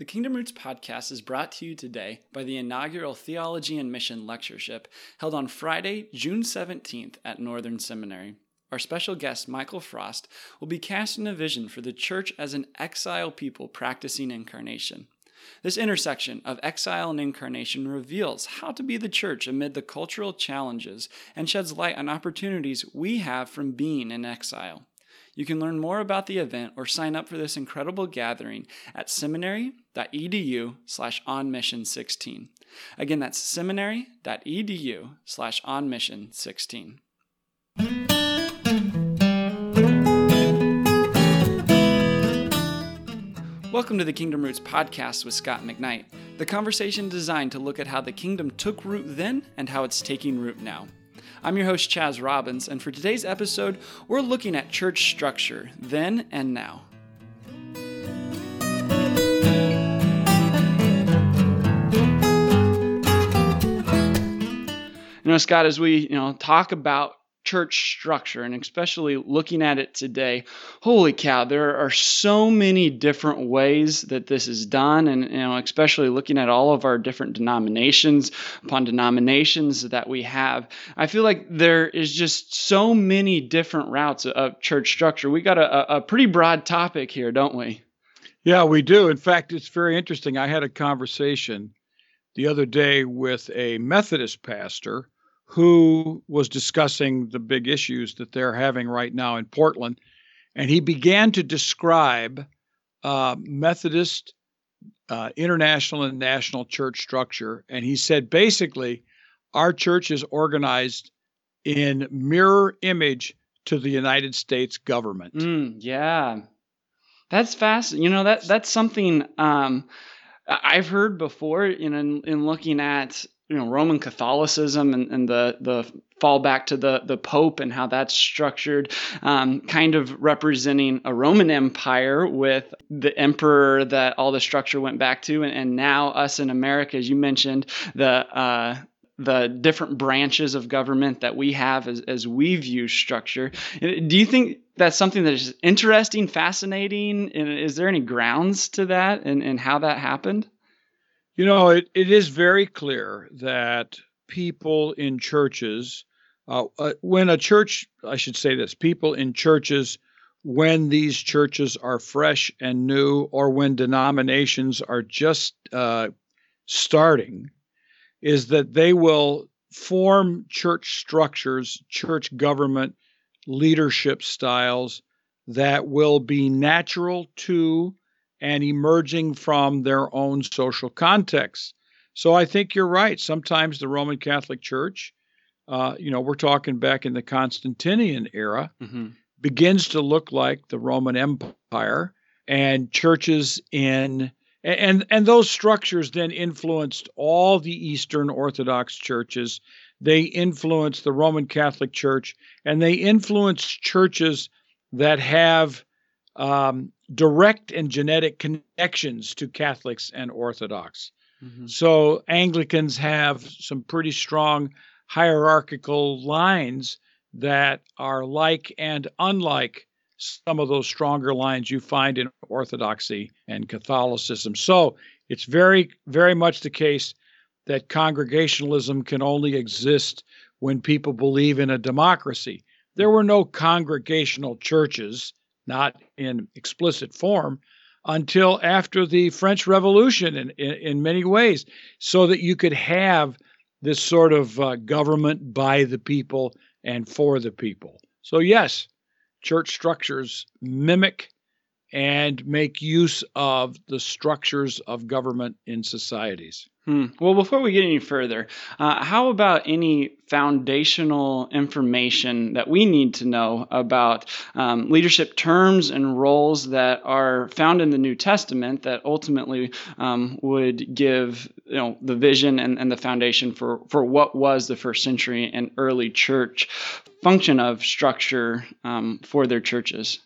The Kingdom Roots podcast is brought to you today by the inaugural Theology and Mission Lectureship held on Friday, June 17th at Northern Seminary. Our special guest, Michael Frost, will be casting a vision for the church as an exile people practicing incarnation. This intersection of exile and incarnation reveals how to be the church amid the cultural challenges and sheds light on opportunities we have from being in exile. You can learn more about the event or sign up for this incredible gathering at seminary.edu slash onmission16. Again, that's seminary.edu slash onmission16. Welcome to the Kingdom Roots podcast with Scot McKnight, the conversation designed to look at how the kingdom took root then and how it's taking root now. I'm your host, Chaz Robbins, and for today's episode, we're looking at church structure then and now. You know, Scott, as we you know talk about church structure and especially looking at it today holy cow there are so many different ways that this is done and you know especially looking at all of our different denominations upon denominations that we have. I feel like there is just so many different routes of church structure. We got a, a pretty broad topic here don't we? Yeah we do. In fact it's very interesting. I had a conversation the other day with a methodist pastor who was discussing the big issues that they're having right now in Portland. And he began to describe uh, Methodist, uh, international, and national church structure. And he said basically, our church is organized in mirror image to the United States government. Mm, yeah. That's fast. You know, that that's something um, I've heard before, in, in looking at you know Roman Catholicism and, and the the fall back to the the Pope and how that's structured, um, kind of representing a Roman Empire with the emperor that all the structure went back to, and, and now us in America, as you mentioned, the uh, the different branches of government that we have as, as we view structure. Do you think that's something that is interesting, fascinating? And is there any grounds to that and, and how that happened? You know, it, it is very clear that people in churches, uh, uh, when a church, I should say this, people in churches, when these churches are fresh and new, or when denominations are just uh, starting, is that they will form church structures, church government, leadership styles that will be natural to and emerging from their own social context. So I think you're right. Sometimes the Roman Catholic Church, uh, you know, we're talking back in the Constantinian era, mm-hmm. begins to look like the Roman Empire, and churches in and and those structures then influenced all the Eastern Orthodox churches. They influenced the Roman Catholic Church, and they influenced churches that have um, direct and genetic connections to Catholics and Orthodox. Mm-hmm. So Anglicans have some pretty strong hierarchical lines that are like and unlike some of those stronger lines you find in Orthodoxy and Catholicism. So it's very, very much the case that congregationalism can only exist when people believe in a democracy. There were no congregational churches not in explicit form, until after the French Revolution in, in, in many ways, so that you could have this sort of uh, government by the people and for the people. So, yes, church structures mimic and make use of the structures of government in societies. Hmm. Well, before we get any further, uh, how about any foundational information that we need to know about um, leadership terms and roles that are found in the New Testament that ultimately um, would give you know the vision and, and the foundation for for what was the first century and early church function of structure um, for their churches?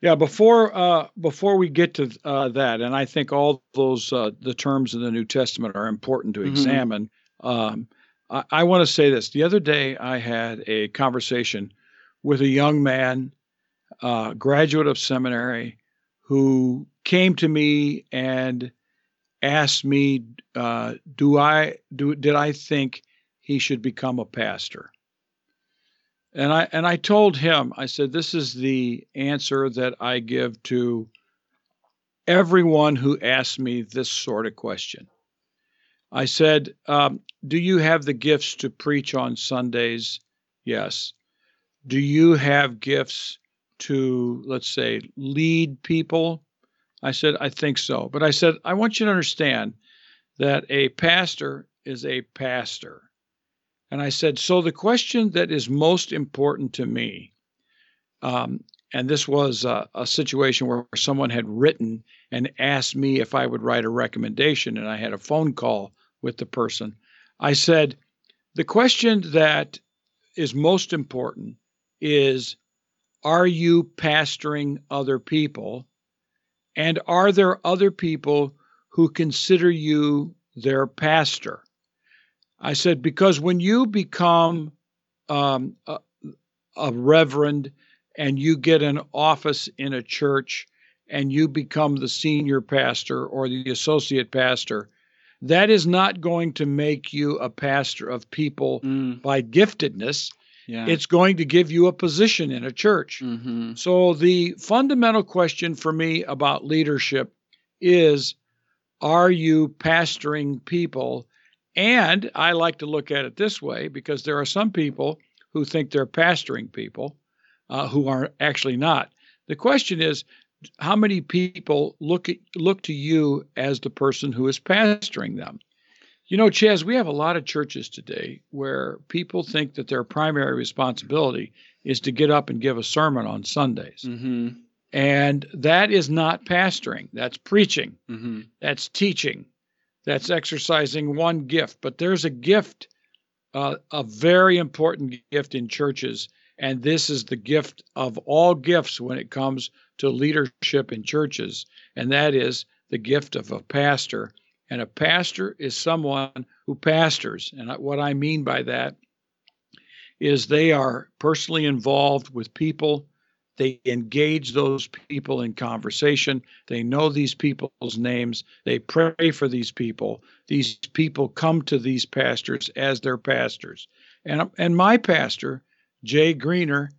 Yeah, before uh, before we get to uh, that, and I think all those uh, the terms in the New Testament are important to mm-hmm. examine. Um, I, I want to say this. The other day, I had a conversation with a young man, uh, graduate of seminary, who came to me and asked me, uh, "Do I do? Did I think he should become a pastor?" And I and I told him, I said, "This is the answer that I give to everyone who asks me this sort of question." I said, um, "Do you have the gifts to preach on Sundays?" Yes. Do you have gifts to, let's say, lead people? I said, I think so. But I said, I want you to understand that a pastor is a pastor. And I said, so the question that is most important to me, um, and this was a, a, situation where someone had written and asked me if I would write a recommendation, and I had a phone call with the person. I said, the question that is most important is are you pastoring other people? And are there other people who consider you their pastor? I said, because when you become um, a, a reverend and you get an office in a church and you become the senior pastor or the associate pastor, that is not going to make you a pastor of people mm. by giftedness. Yeah. It's going to give you a position in a church. Mm-hmm. So, the fundamental question for me about leadership is Are you pastoring people? And I like to look at it this way because there are some people who think they're pastoring people uh, who are actually not. The question is how many people look at, look to you as the person who is pastoring them? You know, Chaz, we have a lot of churches today where people think that their primary responsibility is to get up and give a sermon on Sundays. Mm-hmm. And that is not pastoring, that's preaching, mm-hmm. that's teaching, that's exercising one gift. But there's a gift, uh, a very important gift in churches. And this is the gift of all gifts when it comes to leadership in churches. And that is the gift of a pastor and a pastor is someone who pastors. And what I mean by that is they are personally involved with people. They engage those people in conversation. They know these people's names. They pray for these people. These people come to these pastors as their pastors. And, and my pastor, Jay Greener,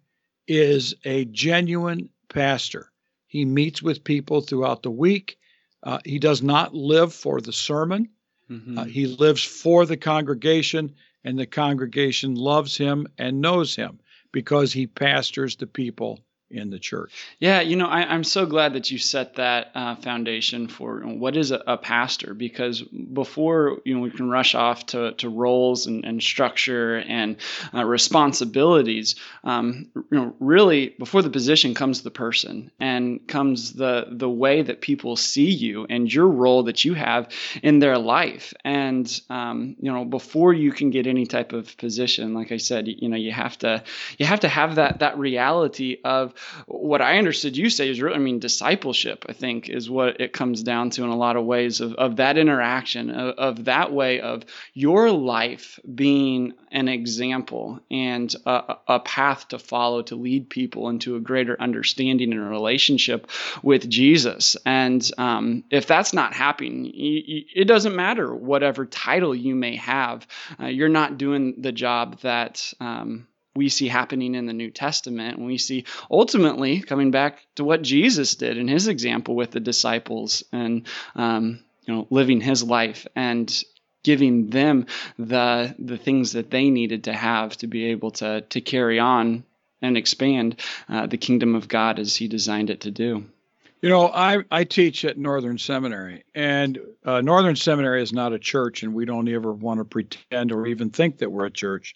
is a genuine pastor. He meets with people throughout the week. Uh, he does not live for the sermon. Mm-hmm. Uh, he lives for the congregation, and the congregation loves him and knows him because he pastors the people in the church. Yeah, you know, I, am so glad that you set that uh, foundation for what is a, a, pastor because before you know we can rush off to, to roles and, and structure and uh, responsibilities. Um, you know, really before the position comes the person and comes the the way that people see you and your role that you have in their life. And um, you know, before you can get any type of position, like I said, you know, you have to you have to have that that reality of what I understood you say is really, I mean, discipleship, I think, is what it comes down to in a lot of ways of, of that interaction, of, of that way of your life being an example and a, a, path to follow to lead people into a greater understanding and relationship with Jesus. And um, if that's not happening, it doesn't matter whatever title you may have, uh, you're not doing the job that. Um, we see happening in the New Testament. And we see ultimately coming back to what Jesus did in his example with the disciples and, um, you know, living his life and giving them the the things that they needed to have to be able to to carry on and expand uh, the kingdom of God as He designed it to do. You know, I, I teach at Northern Seminary, and uh, Northern Seminary is not a church, and we don't ever want to pretend or even think that we're a church.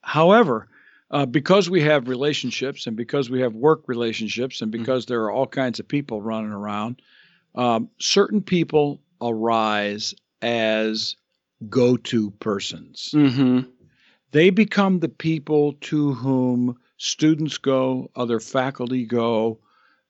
However, uh, because we have relationships and because we have work relationships and mm-hmm. because mm-hmm. there are all kinds of people running around, um, certain people arise as go to persons. Mm-hmm. They become the people to whom students go, other faculty go.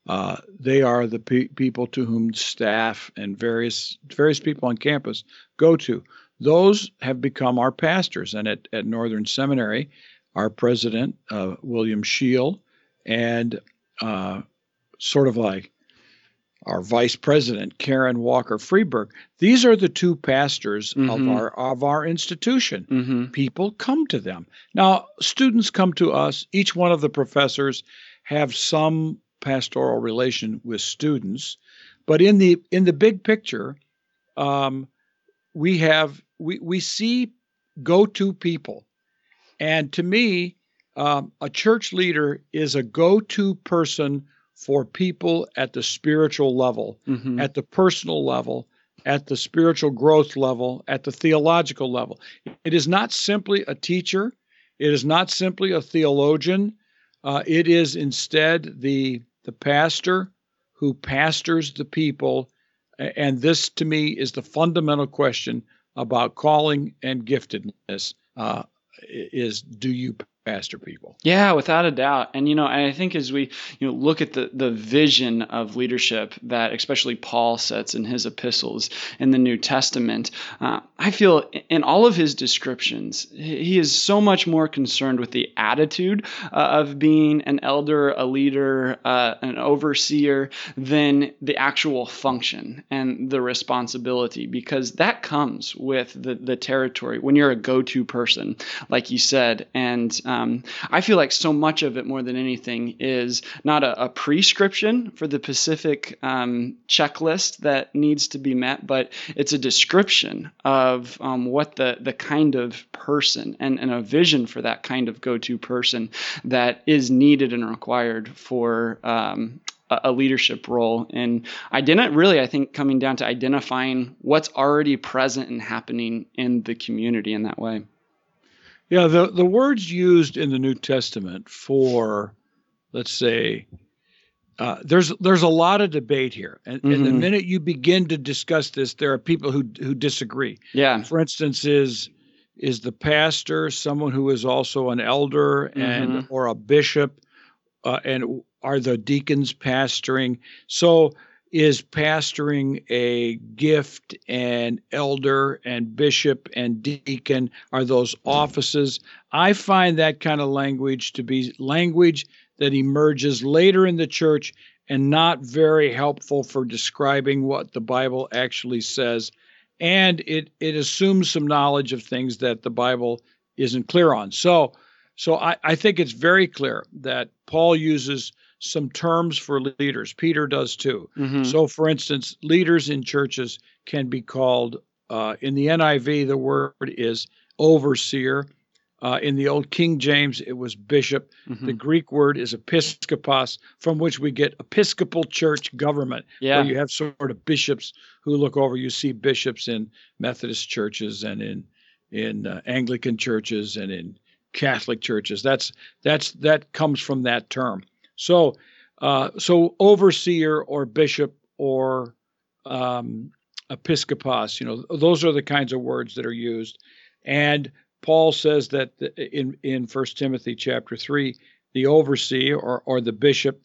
Uh, they are the pe- people to whom staff and various various people on campus go to. Those have become our pastors, and at, at Northern Seminary, our president, uh, William Shiell, and uh, sort of like our vice president Karen Walker Freeburg. These are the two pastors mm-hmm. of our of our institution. Mm-hmm. People come to them. Now, students come to us. Each one of the professors have some pastoral relation with students, but in the in the big picture, um, we have we we see go-to people, and to me, um, a church leader is a go-to person for people at the spiritual level, mm-hmm. at the personal level, at the spiritual growth level, at the theological level. It is not simply a teacher, it is not simply a theologian. Uh, it is instead the the pastor who pastors the people, and this to me is the fundamental question about calling and giftedness. Uh, is do you pastor people. Yeah, without a doubt. And you know, I think as we you know look at the the vision of leadership that especially Paul sets in his epistles in the New Testament, uh, I feel in all of his descriptions, he is so much more concerned with the attitude uh, of being an elder, a leader, uh, an overseer than the actual function and the responsibility, because that comes with the the territory when you're a go-to person, like you said, and um, I feel like so much of it, more than anything, is not a, a prescription for the Pacific um, checklist that needs to be met, but it's a description of um, what the, the kind of person and, and a vision for that kind of go to person that is needed and required for um, a leadership role. And i didn't really i think coming down to identifying what's already present and happening in the community in that way yeah, the, the words used in the New Testament for, let's say, uh, there's there's a lot of debate here, and, mm-hmm. and, the minute you begin to discuss this, there are people who who disagree. Yeah. For instance, is is the pastor someone who is also an elder and mm-hmm. or a bishop, uh, and are the deacons pastoring? So is pastoring a gift and elder and bishop and deacon are those offices. I find that kind of language to be language that emerges later in the church and not very helpful for describing what the bible actually says. And it it assumes some knowledge of things that the bible isn't clear on. So so i, I think it's very clear that paul uses some terms for leaders. Peter does too. Mm-hmm. So, for instance, leaders in churches can be called, uh, in the NIV, the word is overseer. Uh, in the old King James, it was bishop. Mm-hmm. The Greek word is episkopos, from which we get episcopal church government, yeah. where you have sort of bishops who look over. You see bishops in Methodist churches and in in uh, Anglican churches and in Catholic churches. That's that's that comes from that term. So, uh, so overseer or bishop or um, episkopos, you know, those are the kinds of words that are used. And Paul says that in in First Timothy chapter three, the overseer or or the bishop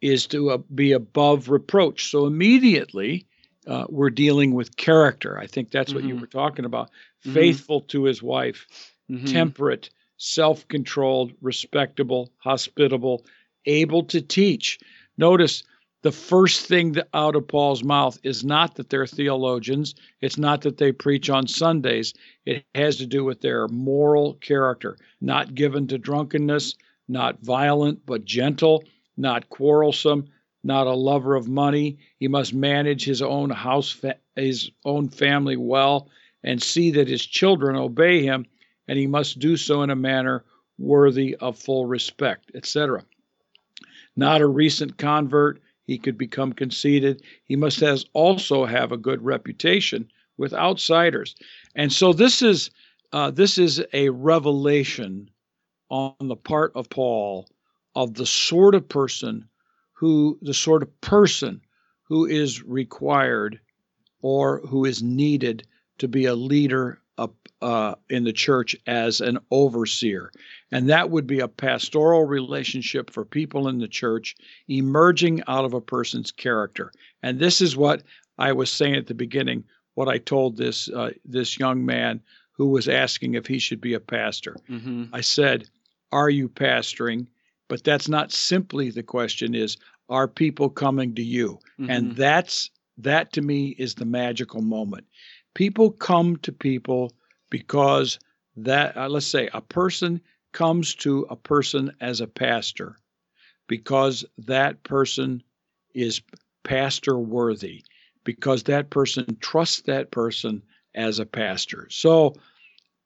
is to uh, be above reproach. So immediately. Uh, we're dealing with character. I think that's what mm-hmm. you were talking about. Mm-hmm. Faithful to his wife, mm-hmm. temperate, self controlled, respectable, hospitable, able to teach. Notice the first thing out of Paul's mouth is not that they're theologians, it's not that they preach on Sundays. It has to do with their moral character, not given to drunkenness, not violent, but gentle, not quarrelsome, not a lover of money. He must manage his own house, his own family well, and see that his children obey him, and he must do so in a manner worthy of full respect, etc not a recent convert. He could become conceited. He must has also have a good reputation with outsiders. And so this is uh, this is a revelation on the part of Paul of the sort of person who the sort of person who is required or who is needed to be a leader uh, in the church as an overseer. And that would be a pastoral relationship for people in the church emerging out of a person's character. And this is what I was saying at the beginning, what I told this, uh, this young man who was asking if he should be a pastor. Mm-hmm. I said, Are you pastoring? But that's not simply the question is, are people coming to you. Mhm. And that's that to me is the magical moment. People come to people because that uh, let's say a person comes to a person as a pastor because that person is pastor worthy because that person trusts that person as a pastor. So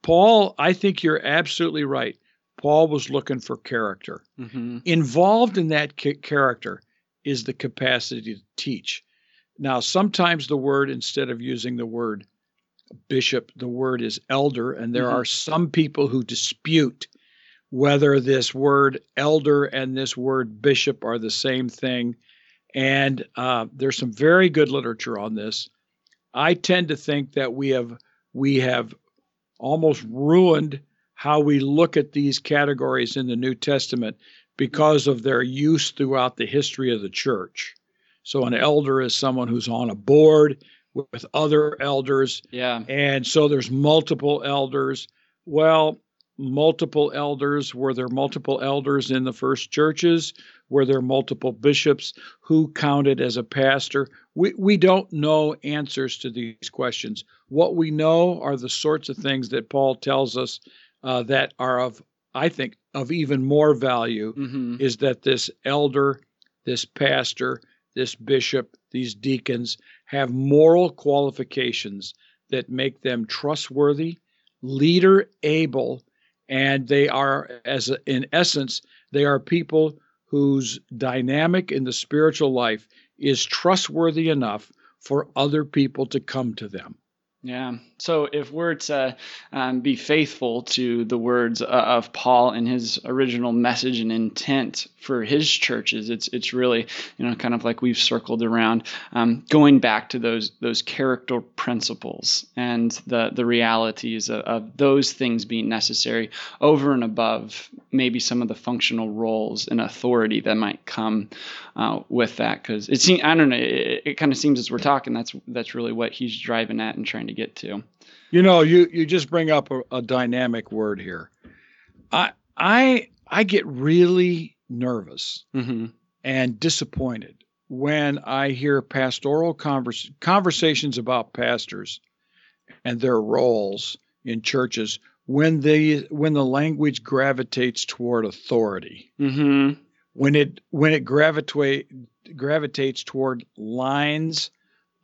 Paul, I think you're absolutely right. Paul was looking for character Mhm. involved in that ca- character is the capacity to teach. Now, sometimes the word, instead of using the word bishop, the word is elder, and there Mhm. are some people who dispute whether this word elder and this word bishop are the same thing. And uh, there's some very good literature on this. I tend to think that we have we have almost ruined how we look at these categories in the New Testament because of their use throughout the history of the church. So, an elder is someone who's on a board with other elders, Yeah. and so there's multiple elders. Well, multiple elders, were there multiple elders in the first churches? Were there multiple bishops? Who counted as a pastor? We, we don't know answers to these questions. What we know are the sorts of things that Paul tells us uh, that are of, I think, of even more value hmm is that this elder, this pastor, this bishop, these deacons have moral qualifications that make them trustworthy, leader able, and they are, as a, in essence, they are people whose dynamic in the spiritual life is trustworthy enough for other people to come to them. Yeah. So if we're to um, be faithful to the words uh, of Paul and his original message and intent for his churches, it's it's really you know kind of like we've circled around, um, going back to those those character principles and the the realities of, of those things being necessary over and above maybe some of the functional roles and authority that might come uh, with that. Because it seems I don't know, it, it kind of seems as we're talking that's that's really what he's driving at and trying to get to. You know, you you just bring up a, a dynamic word here. I I I get really nervous Mm-hmm. and disappointed when I hear pastoral convers- conversations about pastors and their roles in churches when they when the language gravitates toward authority Mm-hmm. when it when it gravitate gravitates toward lines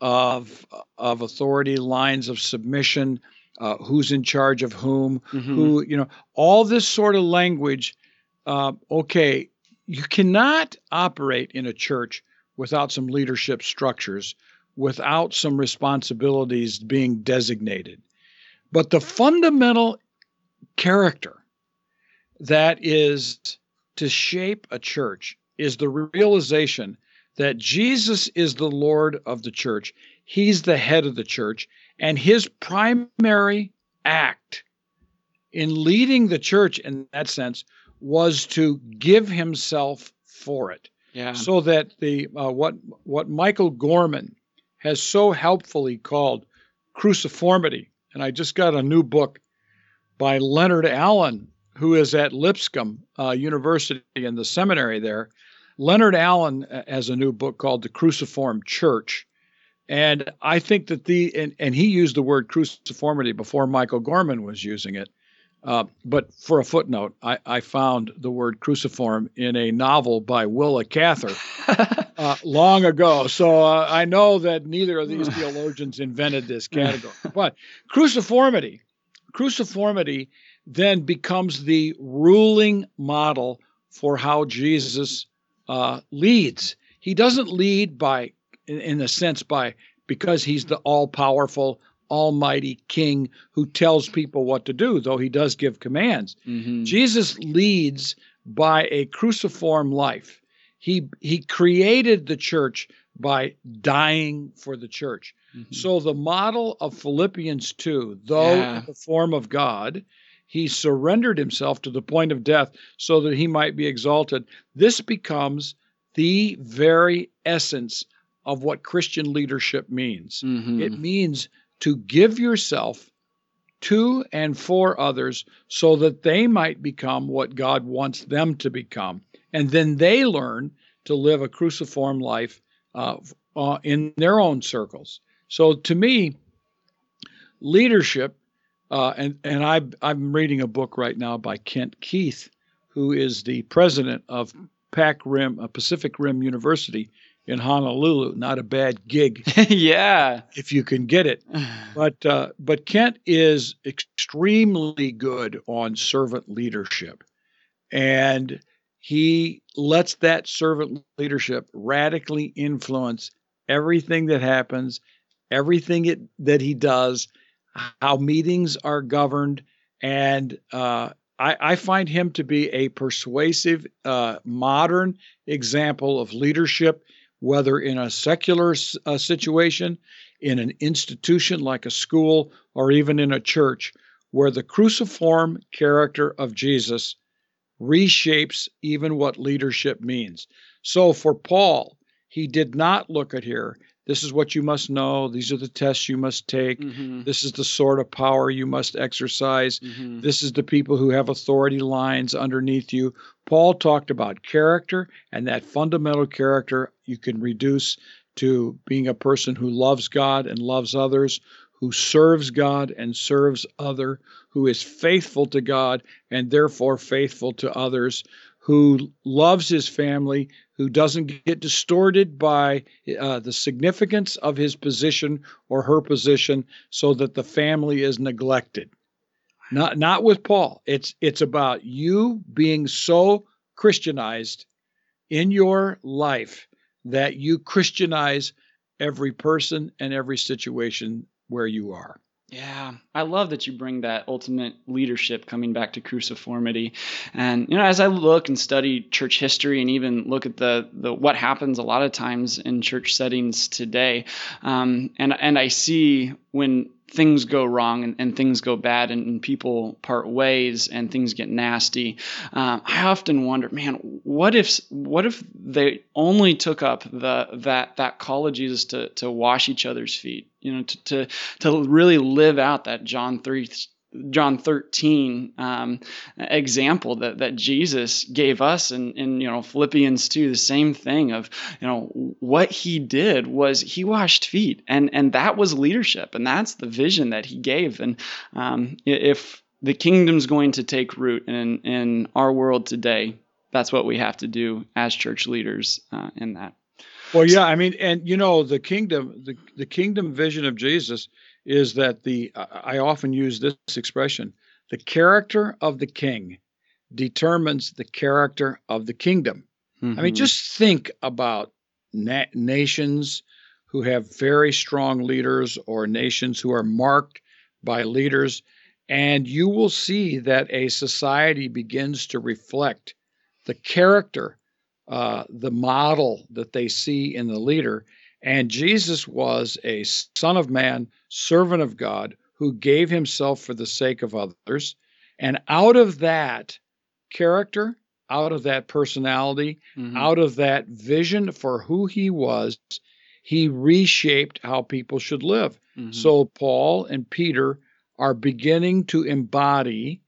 of of authority lines of submission uh, who's in charge of whom Mm-hmm. who you know all this sort of language uh, okay you cannot operate in a church without some leadership structures without some responsibilities being designated but the fundamental character that is to shape a church is the realization that Jesus is the Lord of the church. He's the head of the church, and his primary act in leading the church in that sense was to give himself for it Yeah. so that the uh, what what Michael Gorman has so helpfully called cruciformity, and I just got a new book by Leonard Allen, who is at Lipscomb uh, University in the seminary there. Leonard Allen uh, has a new book called The Cruciform Church. And I think that the, and, and he used the word cruciformity before Michael Gorman was using it. Uh, but for a footnote, I, I found the word cruciform in a novel by Willa Cather uh, long ago. So uh, I know that neither of these theologians invented this category. But cruciformity, cruciformity then becomes the ruling model for how Jesus uh, leads. He doesn't lead by, in, in a sense, by because he's the all-powerful, almighty King who tells people what to do, though he does give commands. mm-hmm. Jesus leads by a cruciform life. He he created the church by dying for the church. Mhm. So the model of Philippians 2, though Yeah. in the form of God, he surrendered himself to the point of death so that he might be exalted. This becomes the very essence of what Christian leadership means. Mhm. It means to give yourself to and for others so that they might become what God wants them to become. And then they learn to live a cruciform life uh, uh, in their own circles. So to me, leadership, uh, and and I I'm reading a book right now by Kent Keith, who is the president of Pac Rim uh, Pacific Rim University in Honolulu. Not a bad gig. yeah, if you can get it. But uh, but Kent is extremely good on servant leadership, and he lets that servant leadership radically influence everything that happens, everything it, that he does, how meetings are governed, and uh, I, I, find him to be a persuasive, uh, modern example of leadership, whether in a secular uh, situation, in an institution like a school, or even in a church, where the cruciform character of Jesus reshapes even what leadership means. So for Paul, he did not look at here. This is what you must know. These are the tests you must take. Mm-hmm. This is the sort of power you must exercise. Mm-hmm. This is the people who have authority lines underneath you. Paul talked about character, and that fundamental character you can reduce to being a person who loves God and loves others, who serves God and serves other, who is faithful to God and therefore faithful to others, who loves his family, who doesn't get distorted by uh, the significance of his position or her position so that the family is neglected. Not not with Paul. It's it's about you being so Christianized in your life that you Christianize every person and every situation where you are. Yeah, I love that you bring that ultimate leadership coming back to cruciformity. And you know, as I look and study church history and even look at the the what happens a lot of times in church settings today, um, and and I see when things go wrong and, and things go bad and, and, people part ways and things get nasty. Uh, i often wonder man what if what if they only took up the that that call of jesus to to wash each other's feet you know to to, to really live out that john 3 John 13 um, example that, that Jesus gave us in, in you know Philippians 2 the same thing of you know what he did was he washed feet and and that was leadership and that's the vision that he gave. And um, if the kingdom's going to take root in in our world today that's what we have to do as church leaders uh, in that. Well yeah I mean and you know the kingdom the, the kingdom vision of Jesus is that the I often use this expression the character of the king determines the character of the kingdom. Mm-hmm. I mean, mm-hmm. just think about na- nations who have very strong leaders or nations who are marked by leaders, and you will see that a society begins to reflect the character, uh, the model that they see in the leader. And Jesus was a son of man servant of God who gave himself for the sake of others. And out of that character, out of that personality, mm-hmm. out of that vision for who he was, he reshaped how people should live. Mm-hmm. So Paul and Peter are beginning to embody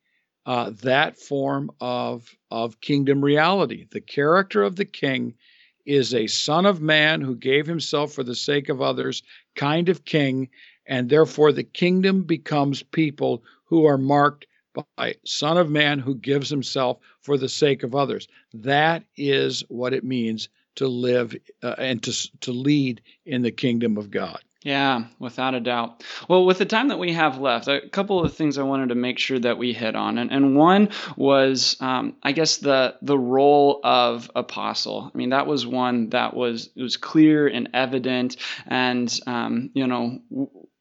uh, that form of, of kingdom reality. The character of the king is a son of man who gave himself for the sake of others, kind of king, and therefore the kingdom becomes people who are marked by Son of Man who gives himself for the sake of others. That is what it means to live uh, and to, to lead in the kingdom of God. Yeah, without a doubt. Well, with the time that we have left, a couple of things I wanted to make sure that we hit on, and, and one was, um, I guess, the the role of apostle. I mean, that was one that was was clear and evident, and um, you know,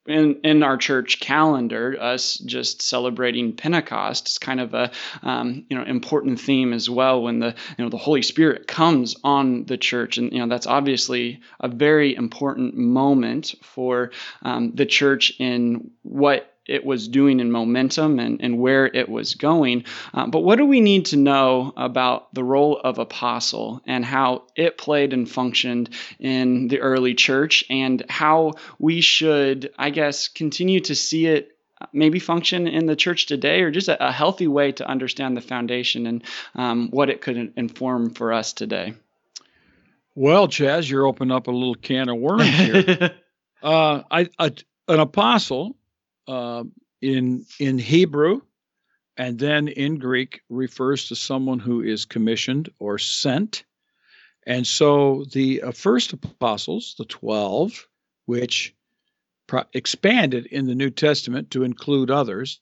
in in our church calendar, us just celebrating Pentecost is kind of a um, you know important theme as well. When the you know the Holy Spirit comes on the church, and you know that's obviously a very important moment for um, the church in what it was doing in momentum and, and where it was going. Uh, but what do we need to know about the role of apostle and how it played and functioned in the early church and how we should, I guess, continue to see it maybe function in the church today or just a, a healthy way to understand the foundation and um, what it could inform for us today? Well, Chaz, you're opening up a little can of worms here. uh, I, I, an apostle uh, in in Hebrew and then in Greek refers to someone who is commissioned or sent. And so the uh, first apostles, the 12, which pro- expanded in the New Testament to include others,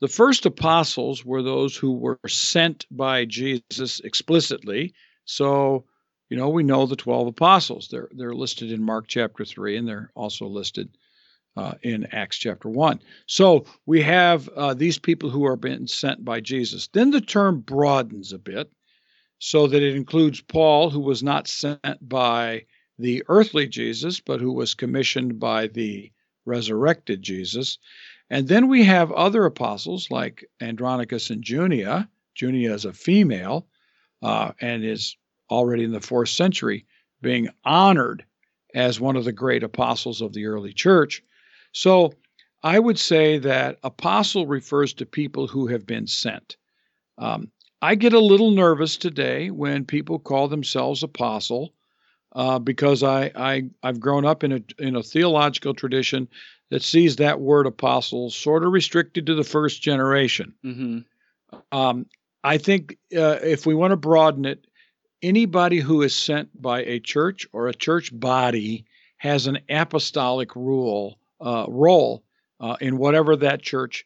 the first apostles were those who were sent by Jesus explicitly. So, you know, we know the 12 apostles. They're they're listed in Mark chapter 3 and they're also listed uh, in Acts chapter 1. So we have uh, these people who are being sent by Jesus. Then the term broadens a bit so that it includes Paul, who was not sent by the earthly Jesus, but who was commissioned by the resurrected Jesus. And then we have other apostles like Andronicus and Junia. Junia is a female uh, and is already in the fourth century being honored as one of the great apostles of the early church. So I would say that apostle refers to people who have been sent. Um, I get a little nervous today when people call themselves apostle uh, because I, I I've grown up in a in a theological tradition that sees that word apostle sort of restricted to the first generation. Mm-hmm. Um, I think uh, if we want to broaden it, anybody who is sent by a church or a church body has an apostolic rule uh, role uh, in whatever that church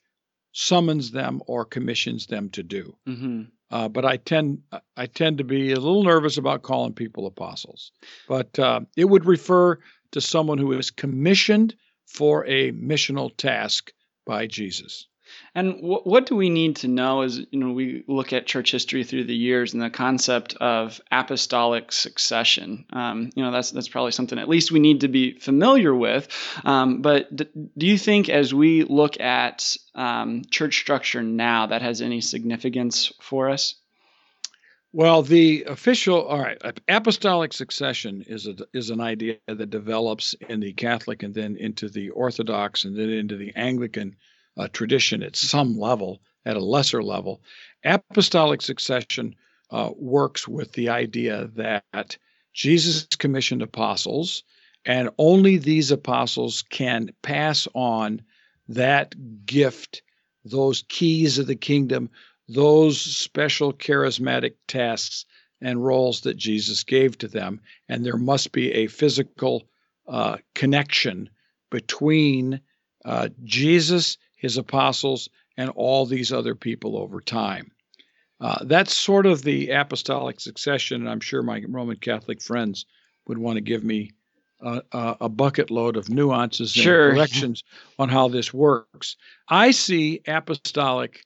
summons them or commissions them to do. Mm-hmm. Uh, but I tend I tend to be a little nervous about calling people apostles. But uh, it would refer to someone who is commissioned for a missional task by Jesus. And w- what do we need to know as you know we look at church history through the years and the concept of apostolic succession? Um, you know that's that's probably something at least we need to be familiar with. Um, but d- do you think as we look at um, church structure now that has any significance for us? Well, the official, all right, apostolic succession is a, is an idea that develops in the Catholic and then into the Orthodox and then into the Anglican uh, tradition at some level, at a lesser level. Apostolic succession uh, works with the idea that Jesus commissioned apostles, and only these apostles can pass on that gift, those keys of the kingdom, those special charismatic tasks and roles that Jesus gave to them. And there must be a physical uh, connection between uh, Jesus his apostles, and all these other people over time. Uh, that's sort of the apostolic succession, and I'm sure my Roman Catholic friends would want to give me a, a, bucket load of nuances and sure. corrections on how this works. I see apostolic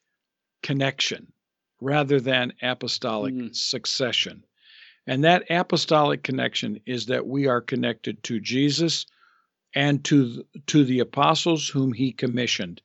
connection rather than apostolic mm. succession. And that apostolic connection is that we are connected to Jesus and to, to the apostles whom he commissioned.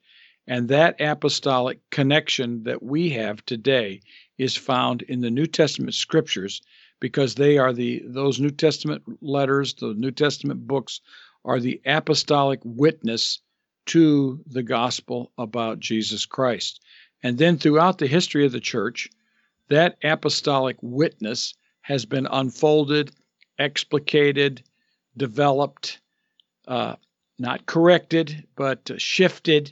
And that apostolic connection that we have today is found in the New Testament scriptures because they are the those New Testament letters, the New Testament books are the apostolic witness to the gospel about Jesus Christ. And then throughout the history of the church, that apostolic witness has been unfolded, explicated, developed, uh, not corrected, but shifted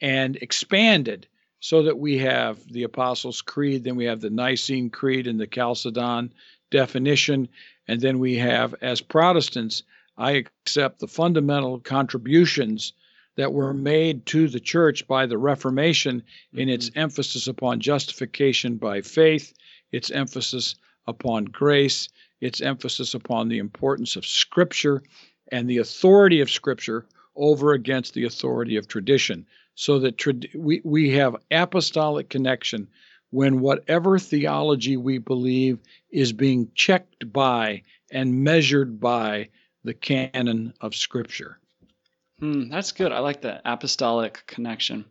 and expanded so that we have the Apostles' Creed, then we have the Nicene Creed and the Chalcedon definition, and then we have, as Protestants, I accept the fundamental contributions that were made to the church by the Reformation in mm-hmm. its emphasis upon justification by faith, its emphasis upon grace, its emphasis upon the importance of Scripture and the authority of Scripture over against the authority of tradition so that trad- we, we have apostolic connection when whatever theology we believe is being checked by and measured by the canon of Scripture. Hmm, that's good. I like that apostolic connection.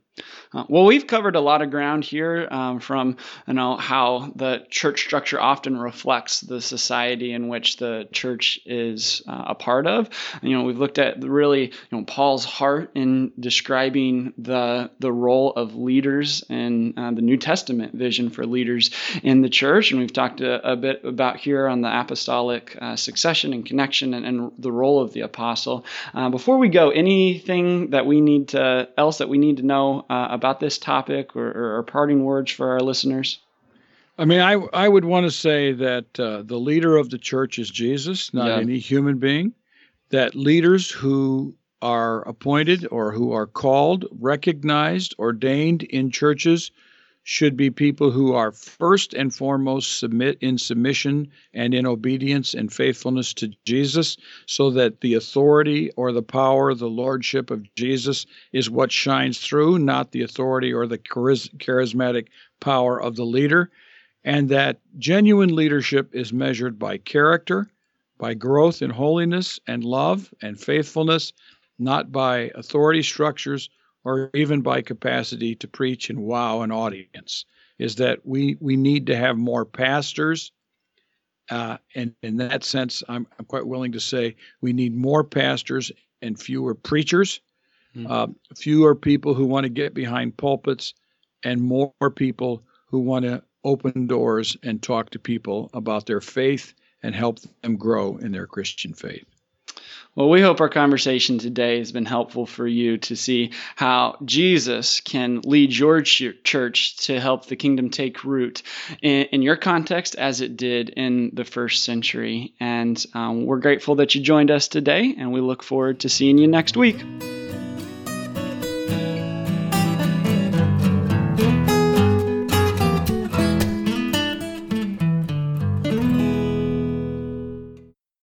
Uh, well, we've covered a lot of ground here um, from you know how the church structure often reflects the society in which the church is uh, a part of. You know, we've looked at really you know Paul's heart in describing the the role of leaders and uh, the New Testament vision for leaders in the church, and we've talked a, a bit about here on the apostolic uh, succession and connection and, and, the role of the apostle. Uh, before we go, anything that we need to else that we need to know uh, about this topic or, or, parting words for our listeners? I mean, I I would want to say that uh, the leader of the church is Jesus, not yeah. any human being. That leaders who are appointed or who are called, recognized, ordained in churches should be people who are first and foremost submit in submission and in obedience and faithfulness to Jesus so that the authority or the power the lordship of Jesus is what shines through not the authority or the charismatic power of the leader and that genuine leadership is measured by character by growth in holiness and love and faithfulness not by authority structures or even by capacity to preach and wow an audience is that we we need to have more pastors uh, and in that sense I'm, I'm quite willing to say we need more pastors and fewer preachers mm-hmm. uh, fewer people who want to get behind pulpits and more people who want to open doors and talk to people about their faith and help them grow in their christian faith well, we hope our conversation today has been helpful for you to see how Jesus can lead your church to help the kingdom take root in, your context as it did in the first century. And um, we're grateful that you joined us today, and we look forward to seeing you next week.